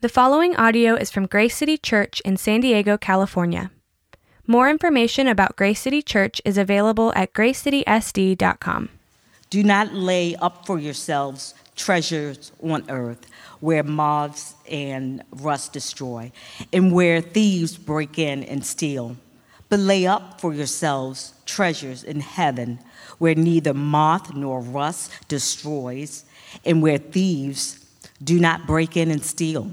The following audio is from Grace City Church in San Diego, California. More information about Grace City Church is available at gracecitysd.com. Do not lay up for yourselves treasures on earth where moths and rust destroy, and where thieves break in and steal. But lay up for yourselves treasures in heaven where neither moth nor rust destroys, and where thieves do not break in and steal.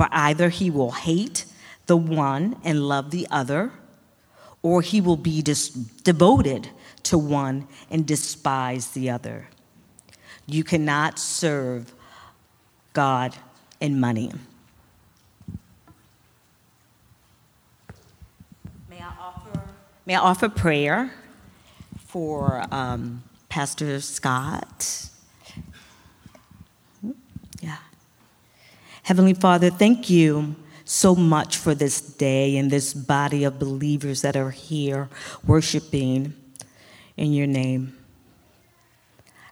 For either he will hate the one and love the other, or he will be dis- devoted to one and despise the other. You cannot serve God and money. May I offer, may I offer prayer for um, Pastor Scott? Heavenly Father, thank you so much for this day and this body of believers that are here worshiping in your name.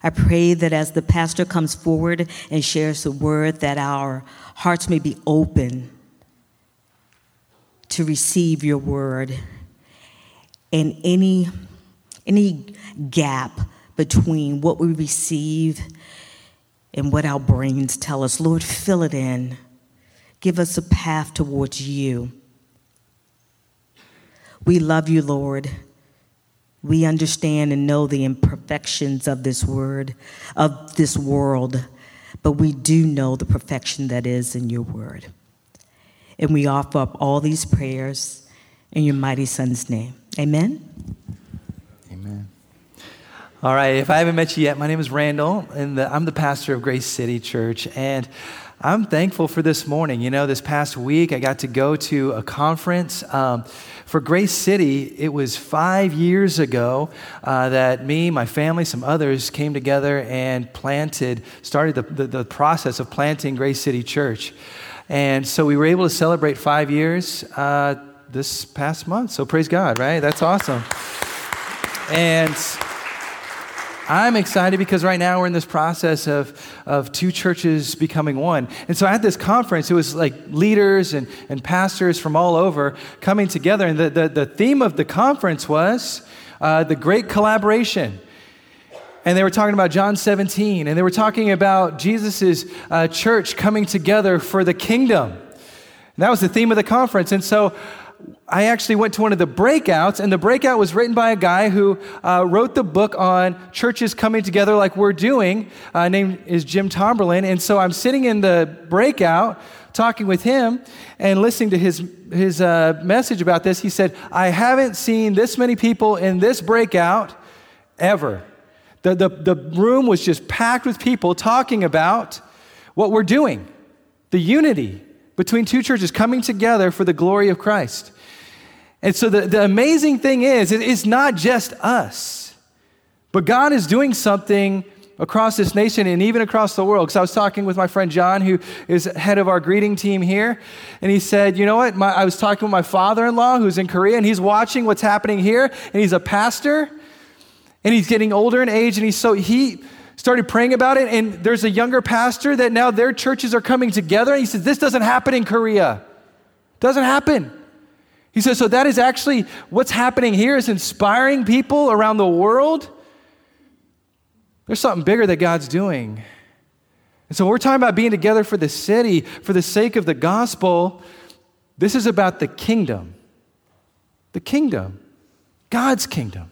I pray that as the pastor comes forward and shares the word, that our hearts may be open to receive your word and any, any gap between what we receive and what our brains tell us. Lord, fill it in. Give us a path towards you. We love you, Lord. We understand and know the imperfections of this word, of this world, but we do know the perfection that is in your word. And we offer up all these prayers in your mighty Son's name. Amen. All right, if I haven't met you yet, my name is Randall, and the, I'm the pastor of Grace City Church. And I'm thankful for this morning. You know, this past week, I got to go to a conference. Um, for Grace City, it was five years ago uh, that me, my family, some others came together and planted, started the, the, the process of planting Grace City Church. And so we were able to celebrate five years uh, this past month. So praise God, right? That's awesome. And I'm excited because right now we're in this process of, of two churches becoming one. And so at this conference, it was like leaders and, and pastors from all over coming together. And the, the, the theme of the conference was uh, the great collaboration. And they were talking about John 17, and they were talking about Jesus' uh, church coming together for the kingdom. And that was the theme of the conference. And so I actually went to one of the breakouts, and the breakout was written by a guy who uh, wrote the book on churches coming together like we're doing. Uh, name is Jim Tomberlin. And so I'm sitting in the breakout talking with him and listening to his, his uh, message about this. He said, I haven't seen this many people in this breakout ever. The, the, the room was just packed with people talking about what we're doing, the unity between two churches coming together for the glory of Christ. And so the, the amazing thing is, it's not just us, but God is doing something across this nation and even across the world. Because I was talking with my friend John, who is head of our greeting team here, and he said, You know what? My, I was talking with my father in law who's in Korea, and he's watching what's happening here, and he's a pastor, and he's getting older in age, and he's so, he, started praying about it, and there's a younger pastor that now their churches are coming together. And he says, This doesn't happen in Korea. Doesn't happen. He says, So that is actually what's happening here is inspiring people around the world. There's something bigger that God's doing. And so we're talking about being together for the city, for the sake of the gospel. This is about the kingdom. The kingdom. God's kingdom.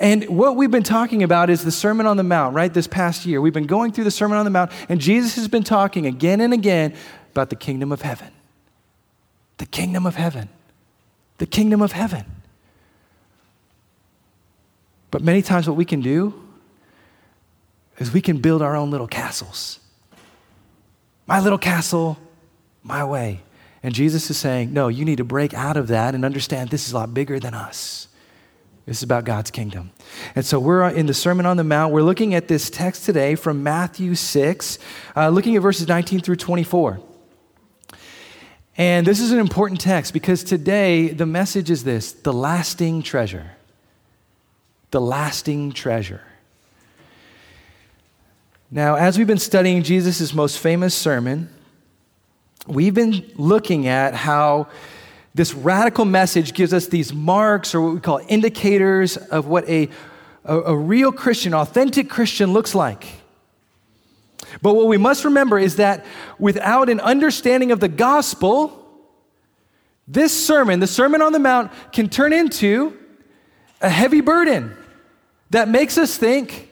And what we've been talking about is the Sermon on the Mount, right? This past year. We've been going through the Sermon on the Mount, and Jesus has been talking again and again about the kingdom of heaven. The kingdom of heaven. The kingdom of heaven. But many times, what we can do is we can build our own little castles. My little castle, my way. And Jesus is saying, no, you need to break out of that and understand this is a lot bigger than us. This is about God's kingdom. And so we're in the Sermon on the Mount. We're looking at this text today from Matthew 6, uh, looking at verses 19 through 24. And this is an important text because today the message is this the lasting treasure. The lasting treasure. Now, as we've been studying Jesus' most famous sermon, we've been looking at how this radical message gives us these marks or what we call indicators of what a, a, a real Christian, authentic Christian looks like. But what we must remember is that without an understanding of the gospel, this sermon, the Sermon on the Mount, can turn into a heavy burden that makes us think,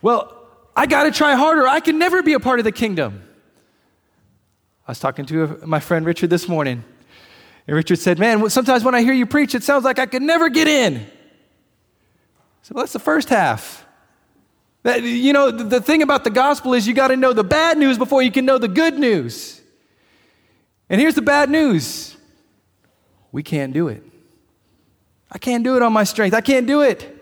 well, I got to try harder. I can never be a part of the kingdom. I was talking to my friend Richard this morning, and Richard said, Man, sometimes when I hear you preach, it sounds like I could never get in. I said, Well, that's the first half. That, you know, the, the thing about the gospel is you got to know the bad news before you can know the good news. And here's the bad news we can't do it. I can't do it on my strength. I can't do it.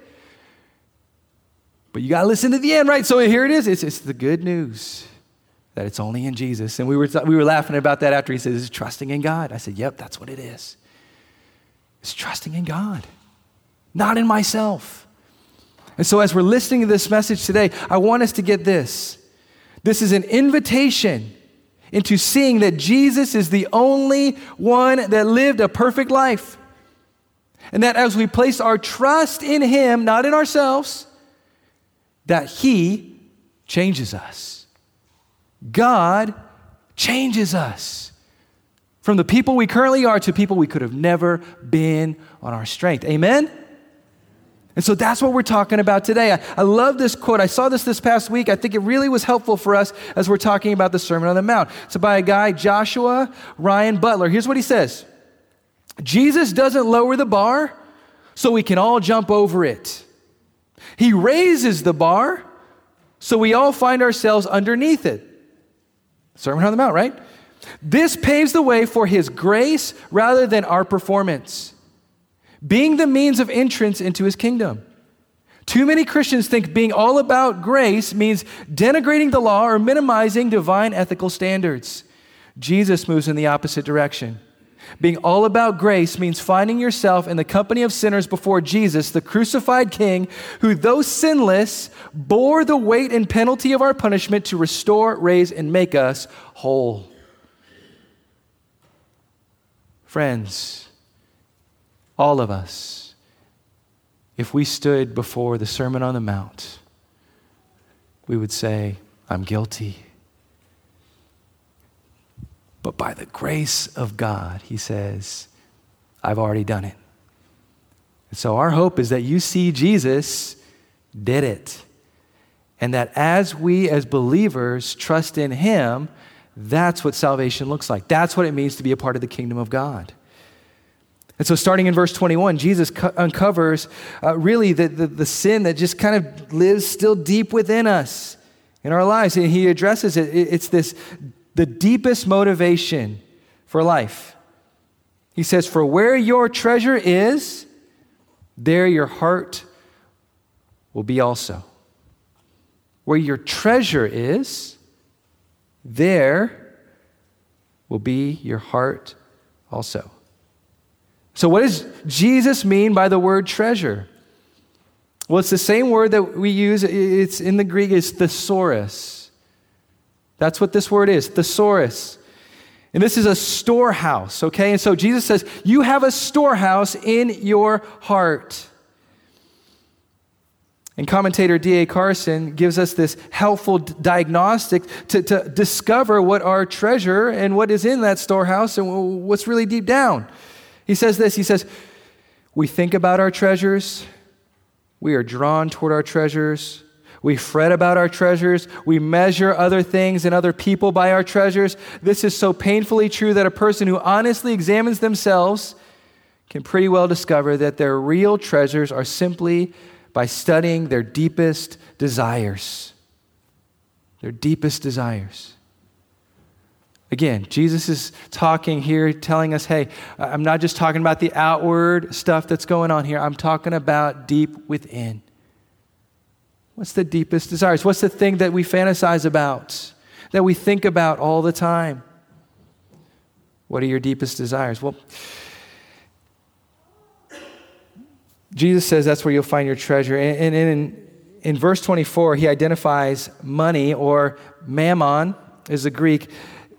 But you got to listen to the end, right? So here it is. It's, it's the good news that it's only in Jesus. And we were, we were laughing about that after he said, Is trusting in God? I said, Yep, that's what it is. It's trusting in God, not in myself. And so, as we're listening to this message today, I want us to get this. This is an invitation into seeing that Jesus is the only one that lived a perfect life. And that as we place our trust in Him, not in ourselves, that He changes us. God changes us from the people we currently are to people we could have never been on our strength. Amen? And so that's what we're talking about today. I, I, love this quote. I saw this this past week. I think it really was helpful for us as we're talking about the Sermon on the Mount. It's by a guy, Joshua Ryan Butler. Here's what he says Jesus doesn't lower the bar so we can all jump over it, He raises the bar so we all find ourselves underneath it. Sermon on the Mount, right? This paves the way for His grace rather than our performance being the means of entrance into his kingdom. Too many Christians think being all about grace means denigrating the law or minimizing divine ethical standards. Jesus moves in the opposite direction. Being all about grace means finding yourself in the company of sinners before Jesus, the crucified King, who, though sinless, bore the weight and penalty of our punishment to restore, raise, and make us whole. Friends, all of us, if we stood before the Sermon on the Mount, we would say, I'm guilty. But by the grace of God, he says, I've already done it. And so our hope is that you see Jesus did it. And that as we, as believers, trust in him, that's what salvation looks like. That's what it means to be a part of the kingdom of God. And so, starting in verse 21, Jesus co- uncovers uh, really the, the, the, sin that just kind of lives still deep within us in our lives. And he addresses it. It's this the deepest motivation for life. He says, For where your treasure is, there your heart will be also. Where your treasure is, there will be your heart also. So, what does Jesus mean by the word treasure? Well, it's the same word that we use, it's in the Greek, it's thesaurus. That's what this word is, thesaurus. And this is a storehouse, okay? And so Jesus says, You have a storehouse in your heart. And commentator D.A. Carson gives us this helpful diagnostic to, to discover what our treasure and what is in that storehouse and what's really deep down. He says this He says, We think about our treasures, we are drawn toward our treasures. We fret about our treasures. We measure other things and other people by our treasures. This is so painfully true that a person who honestly examines themselves can pretty well discover that their real treasures are simply by studying their deepest desires. Their deepest desires. Again, Jesus is talking here, telling us, hey, I'm not just talking about the outward stuff that's going on here, I'm talking about deep within. What's the deepest desires? What's the thing that we fantasize about, that we think about all the time? What are your deepest desires? Well, Jesus says that's where you'll find your treasure. And in, in verse 24, he identifies money or mammon is the Greek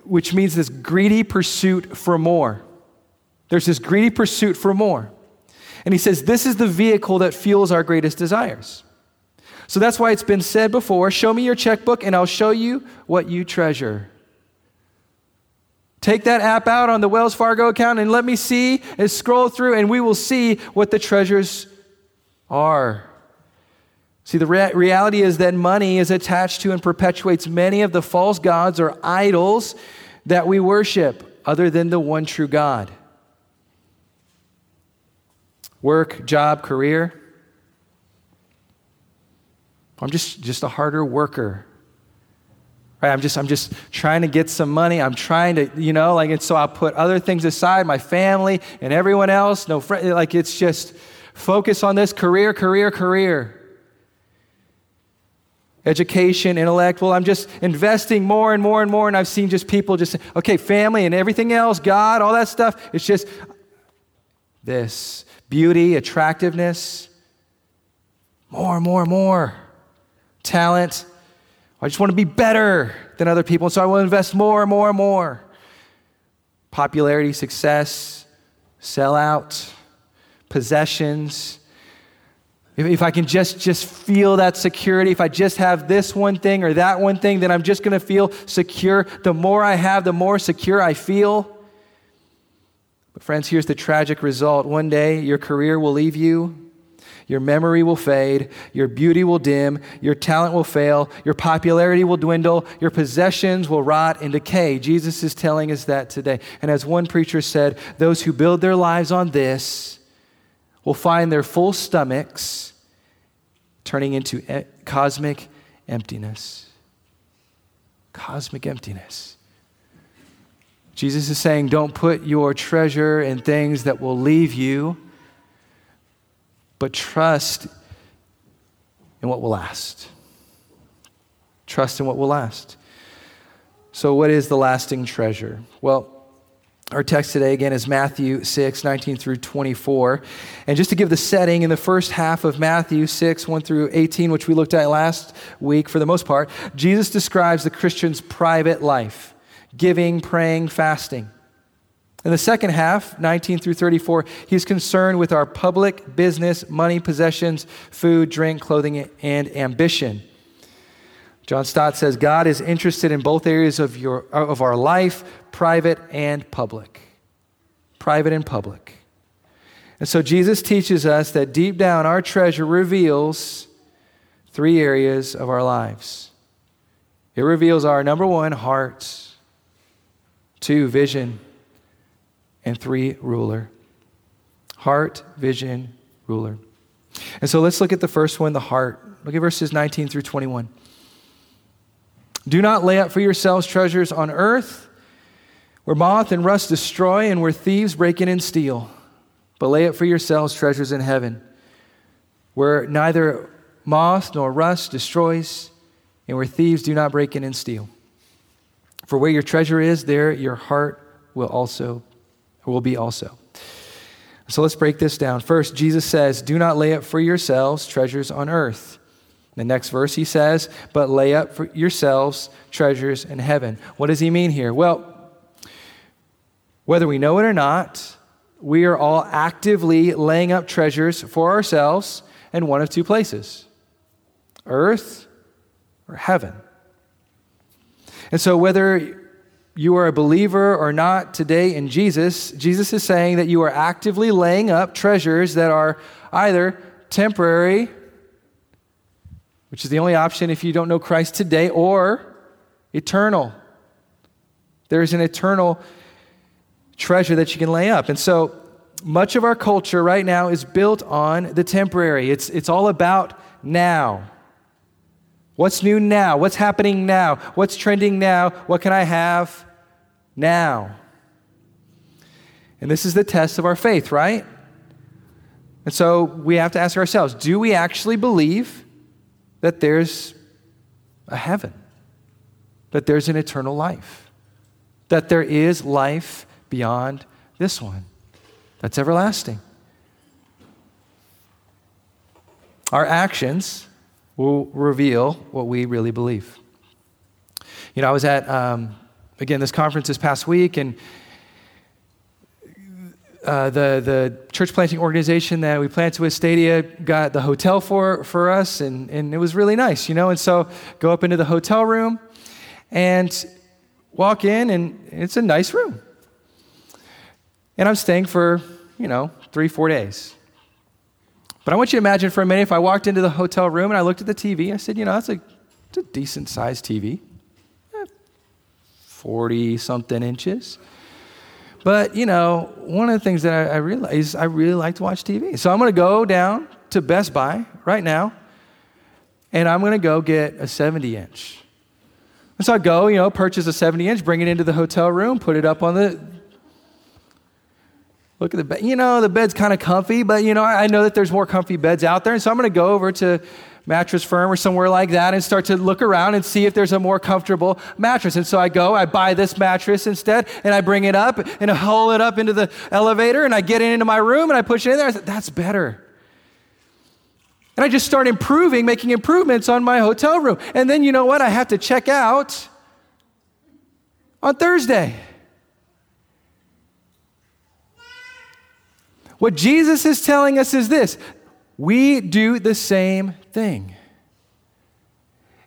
which means this greedy pursuit for more. There's this greedy pursuit for more. And he says, This is the vehicle that fuels our greatest desires. So that's why it's been said before show me your checkbook and I'll show you what you treasure. Take that app out on the Wells Fargo account and let me see and scroll through, and we will see what the treasures are. See, the rea- reality is that money is attached to and perpetuates many of the false gods or idols that we worship other than the one true God. Work, job, career. I'm just, just a harder worker. Right? I'm just, I'm just trying to get some money. I'm trying to, you know, like, and so I'll put other things aside, my family and everyone else. No friend, like it's just focus on this career, career, career education, intellect. Well, I'm just investing more and more and more. And I've seen just people just okay, family and everything else, God, all that stuff. It's just this beauty, attractiveness, more more more. Talent. I just want to be better than other people. So I will invest more and more and more. Popularity, success, sell out, possessions if, if I can just, just feel that security, if I just have this one thing or that one thing, then I'm just going to feel secure. The more I have, the more secure I feel. But, friends, here's the tragic result. One day, your career will leave you. Your memory will fade, your beauty will dim, your talent will fail, your popularity will dwindle, your possessions will rot and decay. Jesus is telling us that today. And as one preacher said, those who build their lives on this will find their full stomachs turning into e- cosmic emptiness. Cosmic emptiness. Jesus is saying, don't put your treasure in things that will leave you, but trust in what will last. Trust in what will last. So, what is the lasting treasure? Well, our text today, again, is Matthew 6, 19 through 24. And just to give the setting, in the first half of Matthew 6, 1 through 18, which we looked at last week for the most part, Jesus describes the Christian's private life giving, praying, fasting. In the second half, 19 through 34, he's concerned with our public business, money, possessions, food, drink, clothing, and ambition. John Stott says God is interested in both areas of, your, of our life, private and public. Private and public. And so Jesus teaches us that deep down our treasure reveals three areas of our lives. It reveals our number one, hearts, two, vision, and three, ruler. Heart, vision, ruler. And so let's look at the first one, the heart. Look at verses 19 through 21. Do not lay up for yourselves treasures on earth where moth and rust destroy and where thieves break in and steal, but lay up for yourselves treasures in heaven where neither moth nor rust destroys and where thieves do not break in and steal. For where your treasure is, there your heart will also will be also. So let's break this down. First, Jesus says, "Do not lay up for yourselves treasures on earth." The next verse he says, But lay up for yourselves treasures in heaven. What does he mean here? Well, whether we know it or not, we are all actively laying up treasures for ourselves in one of two places earth or heaven. And so, whether you are a believer or not today in Jesus, Jesus is saying that you are actively laying up treasures that are either temporary which is the only option if you don't know Christ today, or eternal. There is an eternal treasure that you can lay up. And so much of our culture right now is built on the temporary. It's, it's all about now. What's new now? What's happening now? What's trending now? What can I have now. And this is the test of our faith, right? And so we have to ask ourselves do we actually believe that there's a heaven? That there's an eternal life? That there is life beyond this one that's everlasting? Our actions will reveal what we really believe. You know, I was at, um, again, this conference this past week, and uh, the, the church planting organization that we planted with Stadia got the hotel for, for us, and, and it was really nice, you know. And so go up into the hotel room and walk in, and it's a nice room. And I'm staying for, you know, three, four days. But I want you to imagine for a minute if I walked into the hotel room and I looked at the TV, I said, you know, that's a, a decent sized TV, 40 something inches. But, you know, one of the things that I, I realize I really like to watch TV. So I'm going to go down to Best Buy right now and I'm going to go get a 70 inch. And so I go, you know, purchase a 70 inch, bring it into the hotel room, put it up on the, Look at the bed. You know, the bed's kind of comfy, but you know, I know that there's more comfy beds out there. And so I'm going to go over to Mattress Firm or somewhere like that and start to look around and see if there's a more comfortable mattress. And so I go, I buy this mattress instead, and I bring it up and I haul it up into the elevator and I get it into my room and I push it in there. I said, that's better. And I just start improving, making improvements on my hotel room. And then you know what? I have to check out on Thursday. What Jesus is telling us is this we do the same thing.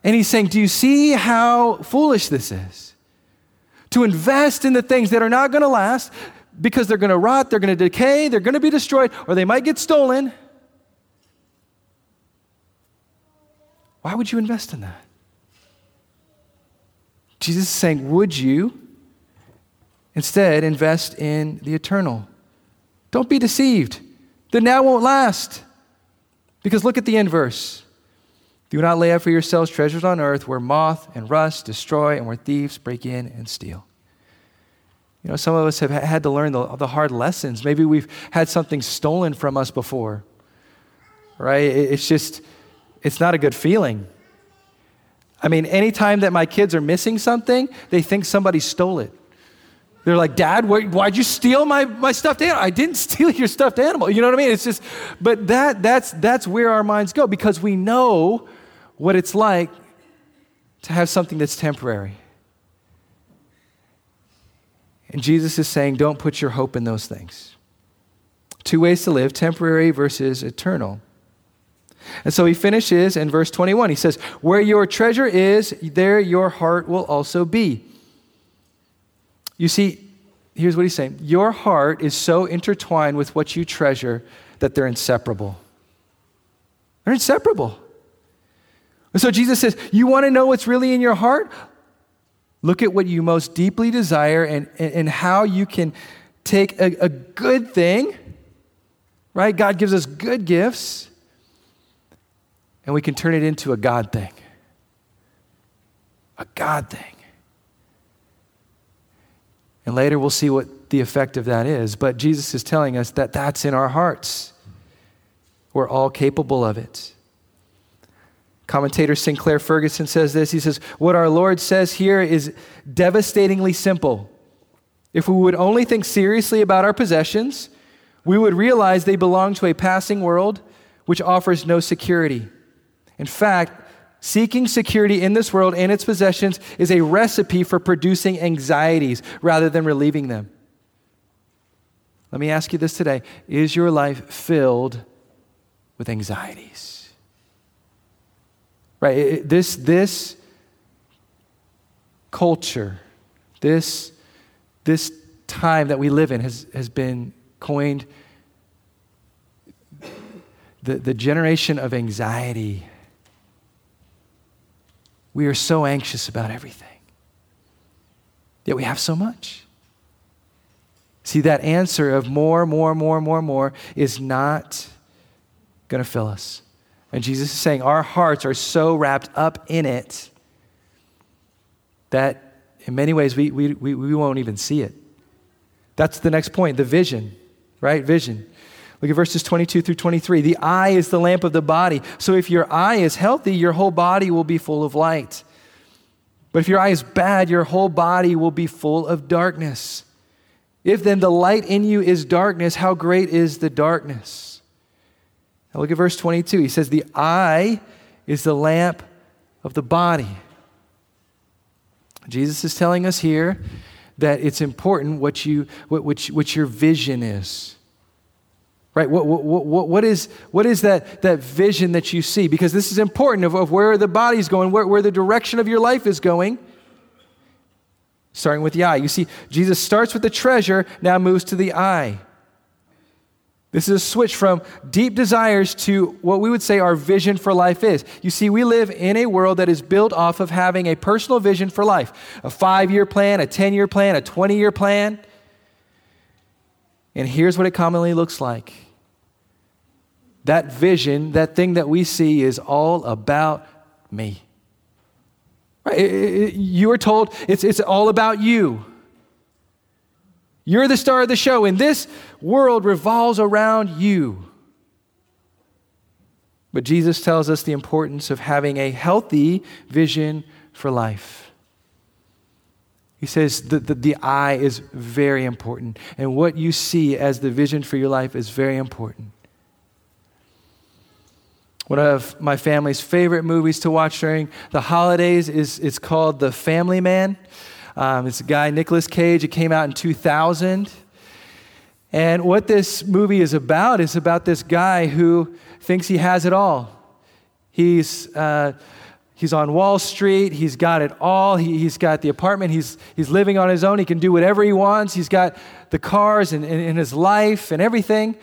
And he's saying, Do you see how foolish this is? To invest in the things that are not going to last because they're going to rot, they're going to decay, they're going to be destroyed, or they might get stolen. Why would you invest in that? Jesus is saying, Would you instead invest in the eternal? Don't be deceived. The now won't last. Because look at the end verse. Do not lay up for yourselves treasures on earth where moth and rust destroy and where thieves break in and steal. You know, some of us have had to learn the, the hard lessons. Maybe we've had something stolen from us before, right? It's just, it's not a good feeling. I mean, anytime that my kids are missing something, they think somebody stole it. They're like, Dad, why'd you steal my, my stuffed animal? I didn't steal your stuffed animal. You know what I mean? It's just, but that, that's, that's where our minds go because we know what it's like to have something that's temporary. And Jesus is saying, don't put your hope in those things. Two ways to live temporary versus eternal. And so he finishes in verse 21. He says, Where your treasure is, there your heart will also be. You see, here's what he's saying Your heart is so intertwined with what you treasure that they're inseparable. They're inseparable. And so Jesus says, You want to know what's really in your heart? Look at what you most deeply desire and, and, and how you can take a, a good thing, right? God gives us good gifts, and we can turn it into a God thing. A God thing. And later we'll see what the effect of that is. But Jesus is telling us that that's in our hearts. We're all capable of it. Commentator Sinclair Ferguson says this. He says, What our Lord says here is devastatingly simple. If we would only think seriously about our possessions, we would realize they belong to a passing world which offers no security. In fact, Seeking security in this world and its possessions is a recipe for producing anxieties rather than relieving them. Let me ask you this today Is your life filled with anxieties? Right? This, this culture, this, this time that we live in has, has been coined the, the generation of anxiety we are so anxious about everything, yet we have so much. See, that answer of more, more, more, more, more is not going to fill us. And Jesus is saying our hearts are so wrapped up in it that in many ways we, we, we, we won't even see it. That's the next point the vision, right? Vision. Look at verses 22 through 23. The eye is the lamp of the body. So if your eye is healthy, your whole body will be full of light. But if your eye is bad, your whole body will be full of darkness. If then the light in you is darkness, how great is the darkness? Now look at verse 22. He says, The eye is the lamp of the body. Jesus is telling us here that it's important what, you, what, what, what your vision is. Right? What, what, what, what, is, what is that, that vision that you see? Because this is important of, of where the body's going, where, where the direction of your life is going. Starting with the eye. You see, Jesus starts with the treasure, now moves to the eye. This is a switch from deep desires to what we would say our vision for life is. You see, we live in a world that is built off of having a personal vision for life a five year plan, a 10 year plan, a 20 year plan. And here's what it commonly looks like that vision, that thing that we see, is all about me. Right? You are told it's, it's all about you. You're the star of the show, and this world revolves around you. But Jesus tells us the importance of having a healthy vision for life. He says that the, the eye is very important, and what you see as the vision for your life is very important. One of my family's favorite movies to watch during the holidays is it's called The Family Man. Um, it's a guy, Nicolas Cage. It came out in 2000. And what this movie is about is about this guy who thinks he has it all. He's, uh, he's on Wall Street. He's got it all. He, has got the apartment. He's, he's living on his own. He can do whatever he wants. He's got the cars and, and, and his life and everything.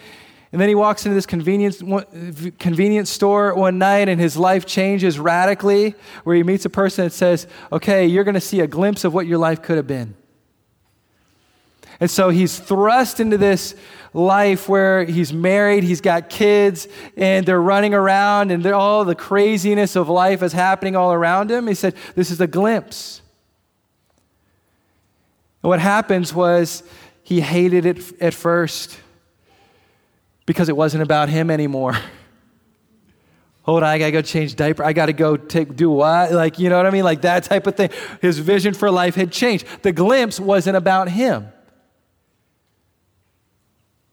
And then he walks into this convenience, convenience store one night and his life changes radically, where he meets a person that says, Okay, you're going to see a glimpse of what your life could have been. And so he's thrust into this life where he's married, he's got kids, and they're running around, and all the craziness of life is happening all around him. He said, This is a glimpse. And what happens was he hated it at first because it wasn't about him anymore. Hold on, I gotta go change diaper. I gotta go take do what? Like, you know what I mean? Like that type of thing. His vision for life had changed. The glimpse wasn't about him.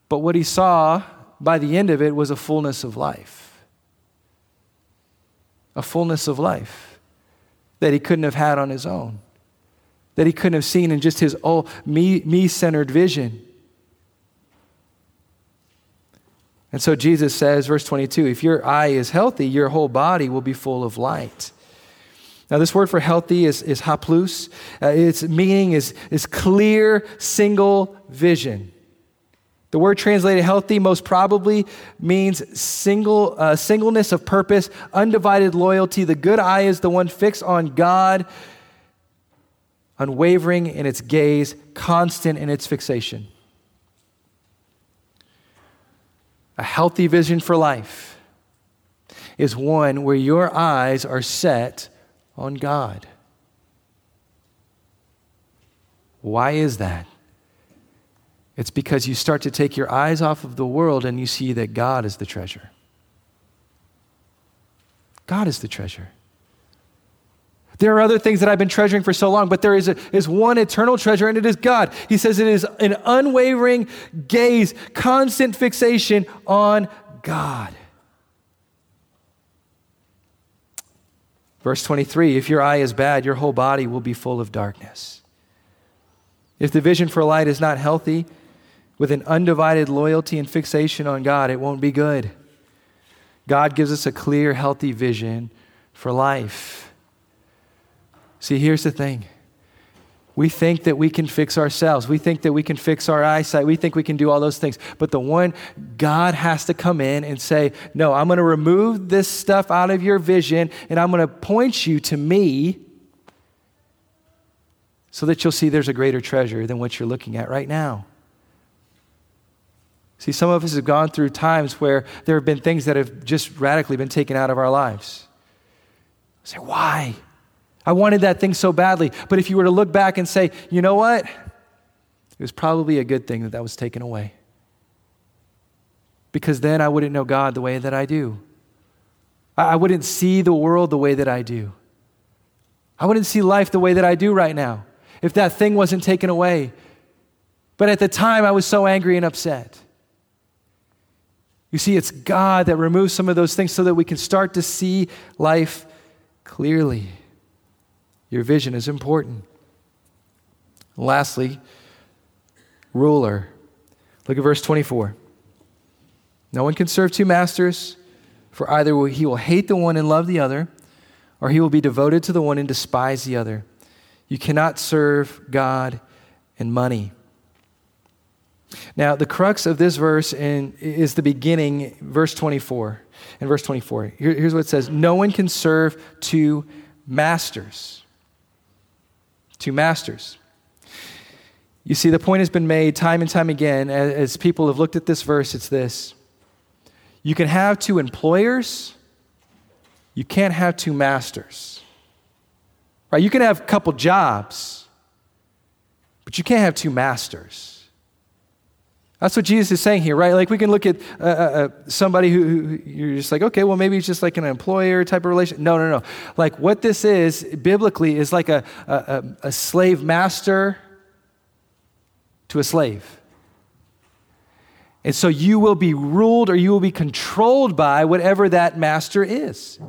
But what he saw by the end of it was a fullness of life. A fullness of life that he couldn't have had on his own. That he couldn't have seen in just his me me centered vision. And so Jesus says, verse 22, if your eye is healthy, your whole body will be full of light. Now, this word for healthy is, is haplus. Uh, its meaning is, is clear, single vision. The word translated healthy most probably means single, uh, singleness of purpose, undivided loyalty. The good eye is the one fixed on God, unwavering in its gaze, constant in its fixation. A healthy vision for life is one where your eyes are set on God. Why is that? It's because you start to take your eyes off of the world and you see that God is the treasure. God is the treasure. There are other things that I've been treasuring for so long, but there is, a, is one eternal treasure, and it is God. He says it is an unwavering gaze, constant fixation on God. Verse 23 If your eye is bad, your whole body will be full of darkness. If the vision for light is not healthy, with an undivided loyalty and fixation on God, it won't be good. God gives us a clear, healthy vision for life. See, here's the thing. We think that we can fix ourselves. We think that we can fix our eyesight. We think we can do all those things. But the one, God has to come in and say, No, I'm going to remove this stuff out of your vision and I'm going to point you to me so that you'll see there's a greater treasure than what you're looking at right now. See, some of us have gone through times where there have been things that have just radically been taken out of our lives. say, why? I wanted that thing so badly. But if you were to look back and say, you know what? It was probably a good thing that that was taken away. Because then I wouldn't know God the way that I do. I wouldn't see the world the way that I do. I wouldn't see life the way that I do right now if that thing wasn't taken away. But at the time, I was so angry and upset. You see, it's God that removes some of those things so that we can start to see life clearly. Your vision is important. Lastly, ruler. Look at verse 24. No one can serve two masters, for either he will hate the one and love the other, or he will be devoted to the one and despise the other. You cannot serve God and money. Now, the crux of this verse in, is the beginning, verse 24. In verse 24, here, here's what it says No one can serve two masters. Two masters. You see, the point has been made time and time again as, as people have looked at this verse. It's this you can have two employers, you can't have two masters. Right? You can have a couple jobs, but you can't have two masters. That's what Jesus is saying here, right? Like we can look at uh, uh, uh, somebody who, who, you're just like, okay, well, maybe it's just like an employer type of relation. No, no, no. Like what this is biblically is like a, a, a slave master to a slave. And so you will be ruled or you will be controlled by whatever that master is.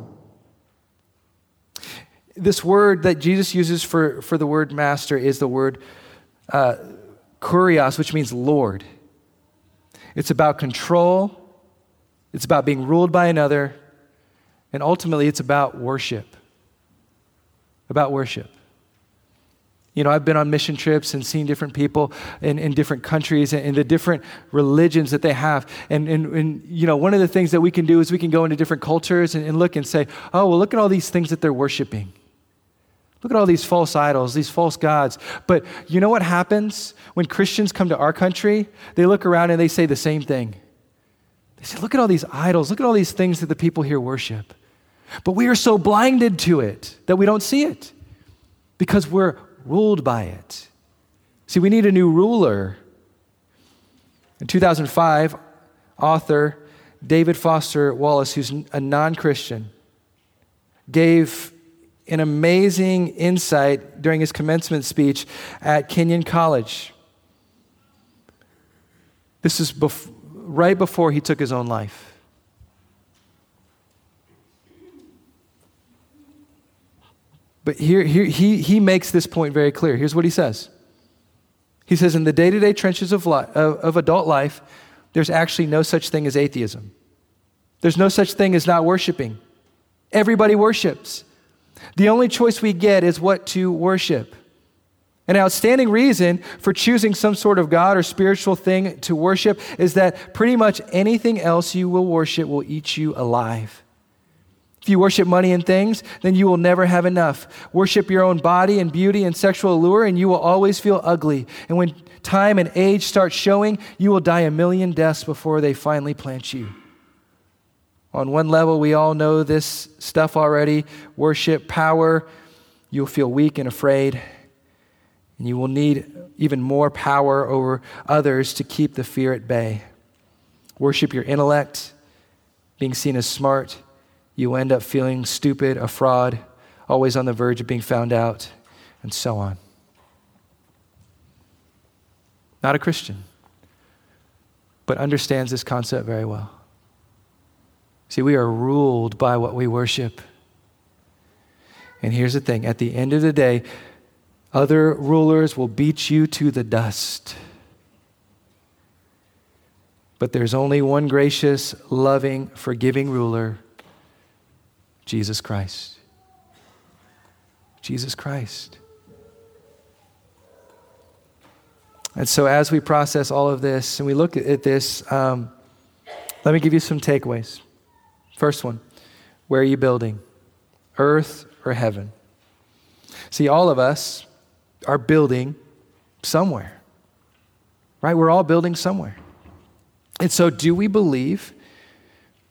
This word that Jesus uses for, for the word master is the word uh, kurios, which means Lord. It's about control, it's about being ruled by another, and ultimately it's about worship. About worship. You know, I've been on mission trips and seen different people in, in different countries and, and the different religions that they have. And, and, and, you know, one of the things that we can do is we can go into different cultures and, and look and say, oh, well, look at all these things that they're worshiping. Look at all these false idols, these false gods. But you know what happens when Christians come to our country? They look around and they say the same thing. They say, Look at all these idols, look at all these things that the people here worship. But we are so blinded to it that we don't see it because we're ruled by it. See, we need a new ruler. In 2005, author David Foster Wallace, who's a non Christian, gave an amazing insight during his commencement speech at Kenyon College. This is bef- right before he took his own life. But here, here he, he makes this point very clear. Here's what he says He says, In the day to day trenches of, li- of, of adult life, there's actually no such thing as atheism. There's no such thing as not worshiping. Everybody worships. The only choice we get is what to worship. An outstanding reason for choosing some sort of God or spiritual thing to worship is that pretty much anything else you will worship will eat you alive. If you worship money and things, then you will never have enough. Worship your own body and beauty and sexual allure, and you will always feel ugly. And when time and age start showing, you will die a million deaths before they finally plant you. On one level, we all know this stuff already worship, power. You'll feel weak and afraid, and you will need even more power over others to keep the fear at bay. Worship your intellect, being seen as smart. You end up feeling stupid, a fraud, always on the verge of being found out, and so on. Not a Christian, but understands this concept very well. See, we are ruled by what we worship. And here's the thing at the end of the day, other rulers will beat you to the dust. But there's only one gracious, loving, forgiving ruler Jesus Christ. Jesus Christ. And so, as we process all of this and we look at this, um, let me give you some takeaways. First one where are you building? Earth or heaven? See, all of us are building somewhere, right? We're all building somewhere. And so, do we believe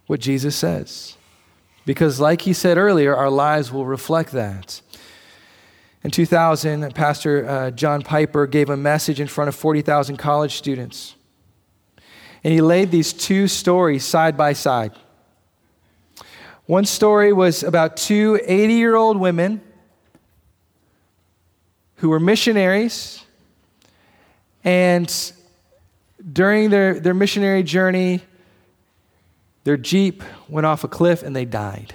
what Jesus says? Because, like he said earlier, our lives will reflect that. In 2000, Pastor uh, John Piper gave a message in front of 40,000 college students. And he laid these two stories side by side. One story was about two 80 year old women who were missionaries. And during their, their missionary journey, their Jeep went off a cliff and they died.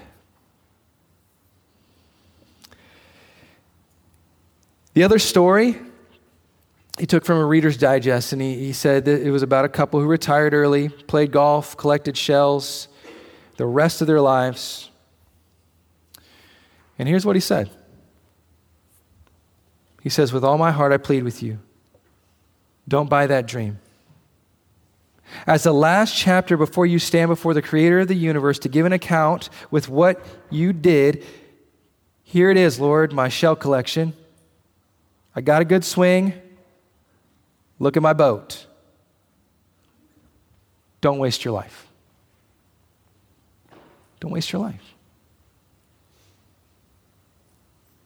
The other story he took from a Reader's Digest, and he, he said that it was about a couple who retired early, played golf, collected shells the rest of their lives. And here's what he said He says, With all my heart, I plead with you, don't buy that dream. As the last chapter before you stand before the creator of the universe to give an account with what you did, here it is, Lord, my shell collection. I got a good swing. Look at my boat. Don't waste your life. Don't waste your life.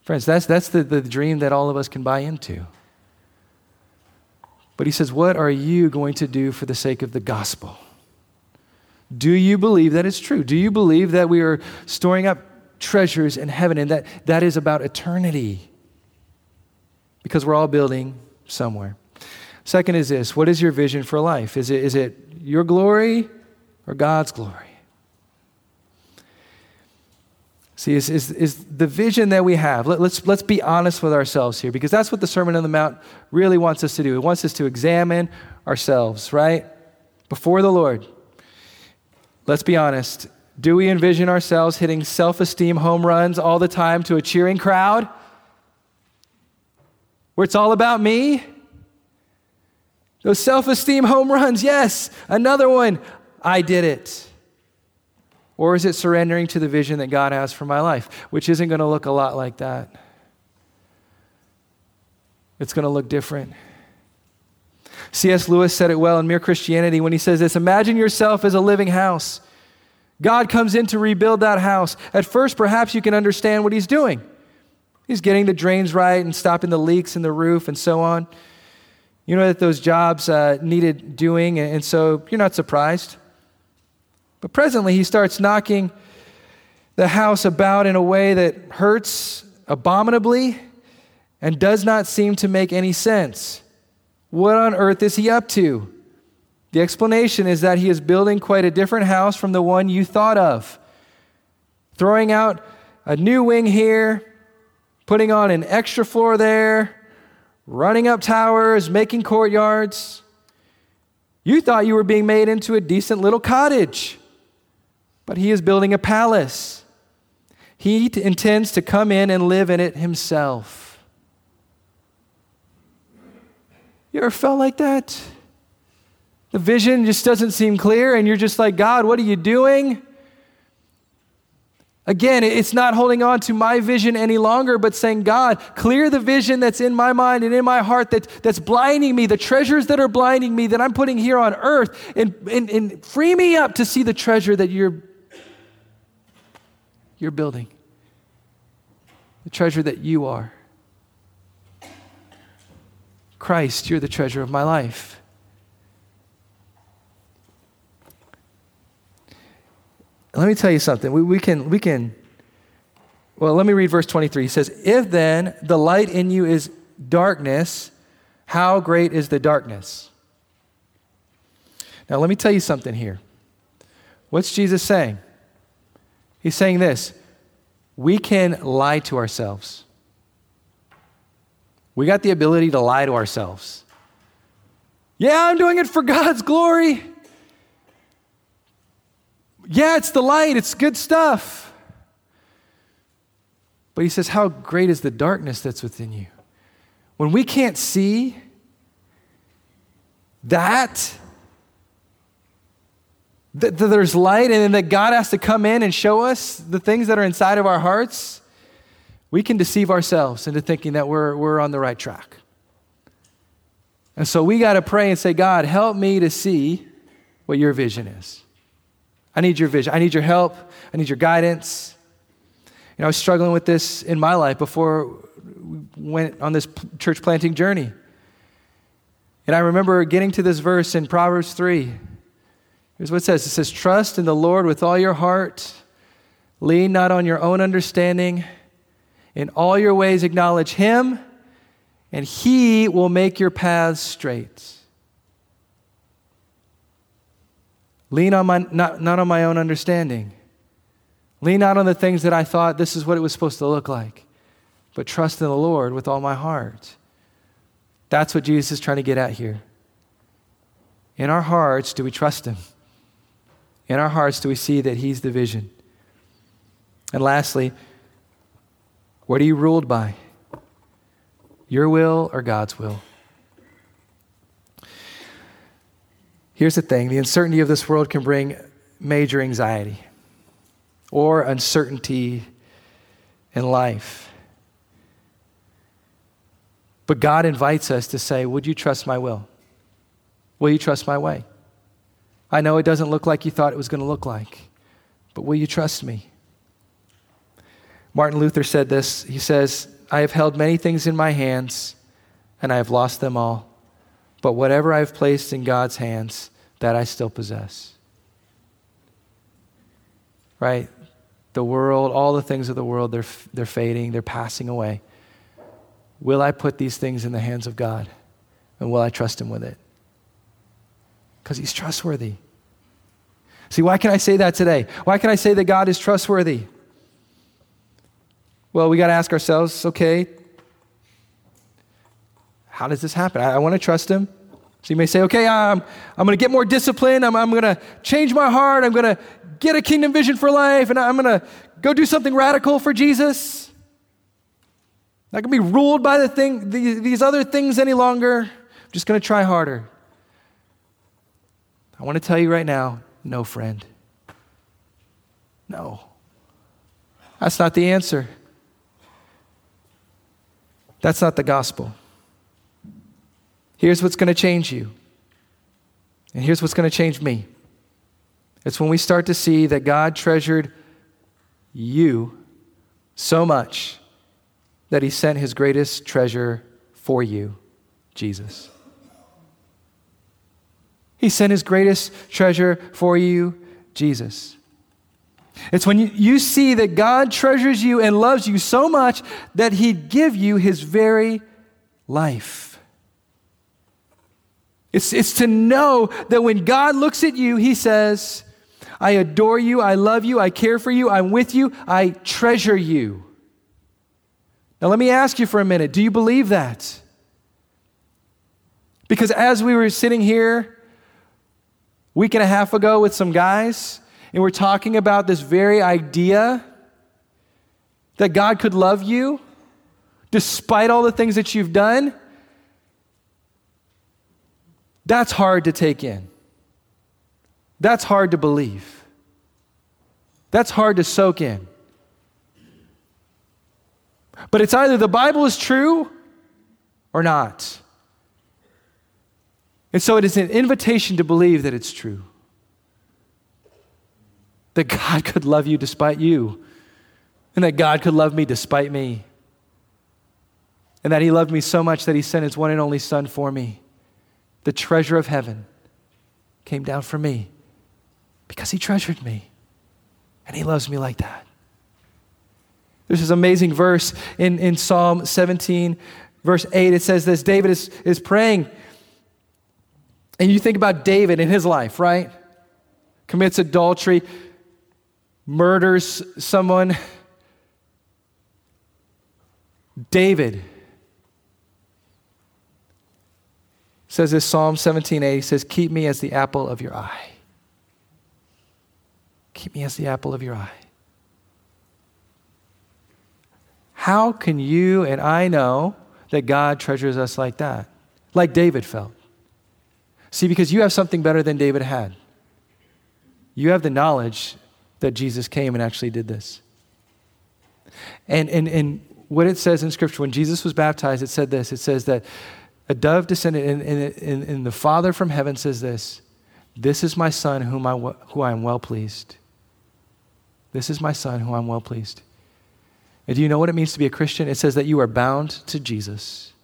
Friends, that's, that's the, the dream that all of us can buy into. But he says, What are you going to do for the sake of the gospel? Do you believe that it's true? Do you believe that we are storing up treasures in heaven and that that is about eternity? because we're all building somewhere. Second is this what is your vision for life? Is it, is it your glory or God's glory? See, is, is, is the vision that we have, let, let's, let's be honest with ourselves here because that's what the Sermon on the Mount really wants us to do. It wants us to examine ourselves, right? Before the Lord. Let's be honest. Do we envision ourselves hitting self esteem home runs all the time to a cheering crowd? where it's all about me. Those self esteem home runs, yes. Another one, I did it. Or is it surrendering to the vision that God has for my life, which isn't going to look a lot like that? It's going to look different. C.S. Lewis said it well in Mere Christianity when he says this Imagine yourself as a living house. God comes in to rebuild that house. At first, perhaps you can understand what he's doing. He's getting the drains right and stopping the leaks in the roof and so on. You know that those jobs uh, needed doing, and so you're not surprised. But presently, he starts knocking the house about in a way that hurts abominably and does not seem to make any sense. What on earth is he up to? The explanation is that he is building quite a different house from the one you thought of. Throwing out a new wing here, putting on an extra floor there, running up towers, making courtyards. You thought you were being made into a decent little cottage, but he is building a palace. He t- intends to come in and live in it himself. You ever felt like that? The vision just doesn't seem clear, and you're just like, God, what are you doing? Again, it's not holding on to my vision any longer, but saying, God, clear the vision that's in my mind and in my heart that, that's blinding me, the treasures that are blinding me that I'm putting here on earth, and, and, and free me up to see the treasure that you're, you're building, the treasure that you are. Christ, you're the treasure of my life. Let me tell you something. We, we, can, we can, well, let me read verse 23. He says, If then the light in you is darkness, how great is the darkness? Now, let me tell you something here. What's Jesus saying? He's saying this we can lie to ourselves. We got the ability to lie to ourselves. Yeah, I'm doing it for God's glory. Yeah, it's the light, it's good stuff. But he says, How great is the darkness that's within you? When we can't see that, that, that there's light and that God has to come in and show us the things that are inside of our hearts, we can deceive ourselves into thinking that we're, we're on the right track. And so we got to pray and say, God, help me to see what your vision is. I need your vision. I need your help. I need your guidance. You know, I was struggling with this in my life before we went on this church planting journey. And I remember getting to this verse in Proverbs 3. Here's what it says it says, Trust in the Lord with all your heart, lean not on your own understanding. In all your ways, acknowledge Him, and He will make your paths straight. Lean on my, not, not on my own understanding. Lean not on the things that I thought this is what it was supposed to look like, but trust in the Lord with all my heart. That's what Jesus is trying to get at here. In our hearts, do we trust Him? In our hearts, do we see that He's the vision? And lastly, what are you ruled by? Your will or God's will? Here's the thing the uncertainty of this world can bring major anxiety or uncertainty in life. But God invites us to say, Would you trust my will? Will you trust my way? I know it doesn't look like you thought it was going to look like, but will you trust me? Martin Luther said this. He says, I have held many things in my hands, and I have lost them all. But whatever I have placed in God's hands, that I still possess. Right? The world, all the things of the world, they're, they're fading, they're passing away. Will I put these things in the hands of God? And will I trust Him with it? Because He's trustworthy. See, why can I say that today? Why can I say that God is trustworthy? Well, we got to ask ourselves okay, how does this happen? I, I want to trust Him. So you may say, okay, I'm, I'm going to get more discipline. I'm, I'm going to change my heart. I'm going to get a kingdom vision for life, and I'm going to go do something radical for Jesus. Not going to be ruled by the thing, the, these other things any longer. I'm just going to try harder. I want to tell you right now no, friend. No. That's not the answer. That's not the gospel. Here's what's going to change you. And here's what's going to change me. It's when we start to see that God treasured you so much that he sent his greatest treasure for you, Jesus. He sent his greatest treasure for you, Jesus. It's when you, see that God treasures you and loves you so much that he'd give you his very life. It's, it's to know that when God looks at you, He says, I adore you, I love you, I care for you, I'm with you, I treasure you. Now, let me ask you for a minute do you believe that? Because as we were sitting here week and a half ago with some guys, and we're talking about this very idea that God could love you despite all the things that you've done, that's hard to take in. That's hard to believe. That's hard to soak in. But it's either the Bible is true or not. And so it is an invitation to believe that it's true. That God could love you despite you, and that God could love me despite me, and that He loved me so much that He sent His one and only Son for me the treasure of heaven, came down for me because he treasured me and he loves me like that. There's this amazing verse in, in Psalm 17, verse 8. It says this David is, is praying. And you think about David in his life, right? Commits adultery, murders someone. David says this Psalm 17:8 he says, "Keep me as the apple of your eye." Keep me as the apple of your eye. How can you and I know that God treasures us like that? Like David felt. See, because you have something better than David had. You have the knowledge that Jesus came and actually did this. And, and, and what it says in Scripture, when Jesus was baptized, it said this it says that a dove descended, and, and, and, the Father from heaven says this This is my Son, whom I, who I am well pleased. This is my Son, who I'm well pleased. And do you know what it means to be a Christian? It says that you are bound to Jesus.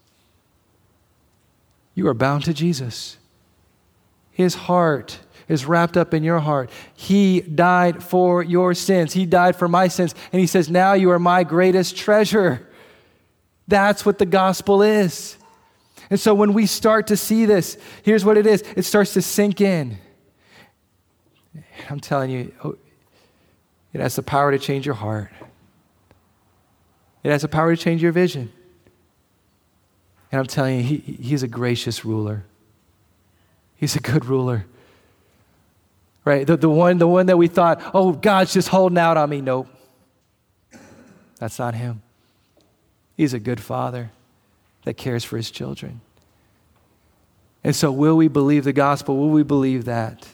You are bound to Jesus. His heart is wrapped up in your heart. He died for your sins. He died for my sins. And He says, Now you are my greatest treasure. That's what the gospel is. And so when we start to see this, here's what it is it starts to sink in. I'm telling you, oh, it has the power to change your heart, it has the power to change your vision. And I'm telling you, he, he's a gracious ruler. He's a good ruler. Right? The, the, one, the one that we thought, oh, God's just holding out on me. Nope. That's not him. He's a good father that cares for his children. And so, will we believe the gospel? Will we believe that?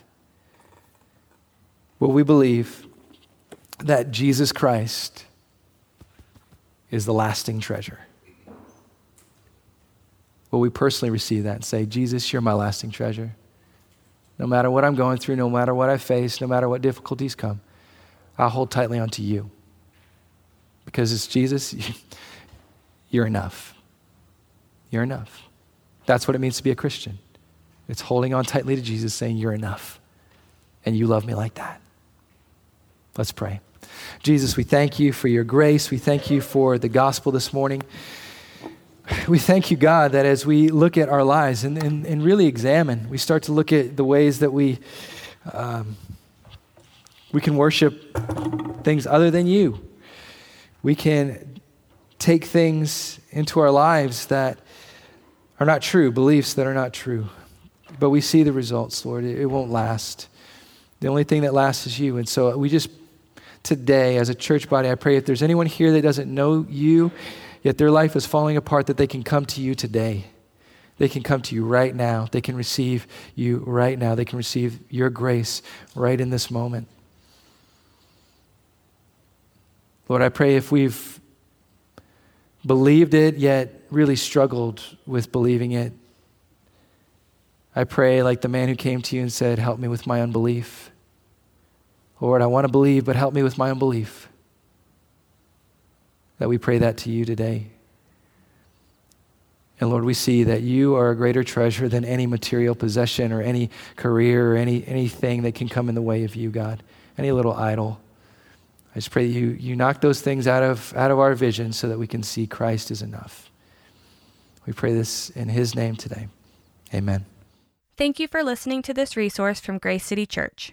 Will we believe that Jesus Christ is the lasting treasure? Will we personally receive that and say, Jesus, you're my lasting treasure? No matter what I'm going through, no matter what I face, no matter what difficulties come, I'll hold tightly onto you. Because it's Jesus, you're enough. You're enough. That's what it means to be a Christian. It's holding on tightly to Jesus, saying, You're enough. And you love me like that. Let's pray. Jesus, we thank you for your grace. We thank you for the gospel this morning. We thank you, God, that as we look at our lives and, and, and really examine, we start to look at the ways that we, um, we can worship things other than you. We can take things into our lives that are not true, beliefs that are not true. But we see the results, Lord. It, it won't last. The only thing that lasts is you. And so we just today, as a church body, I pray if there's anyone here that doesn't know you, yet their life is falling apart, that they can come to you today. They can come to you right now. They can receive you right now. They can receive your grace right in this moment. Lord, I pray if we've believed it, yet really struggled with believing it, I pray like the man who came to you and said, Help me with my unbelief. Lord, I want to believe, but help me with my unbelief. That we pray that to you today. And Lord, we see that you are a greater treasure than any material possession or any career or any, anything that can come in the way of you, God, any little idol. I just pray that you, you knock those things out of, out of our vision so that we can see Christ is enough. We pray this in his name today. Amen. Thank you for listening to this resource from Grace City Church.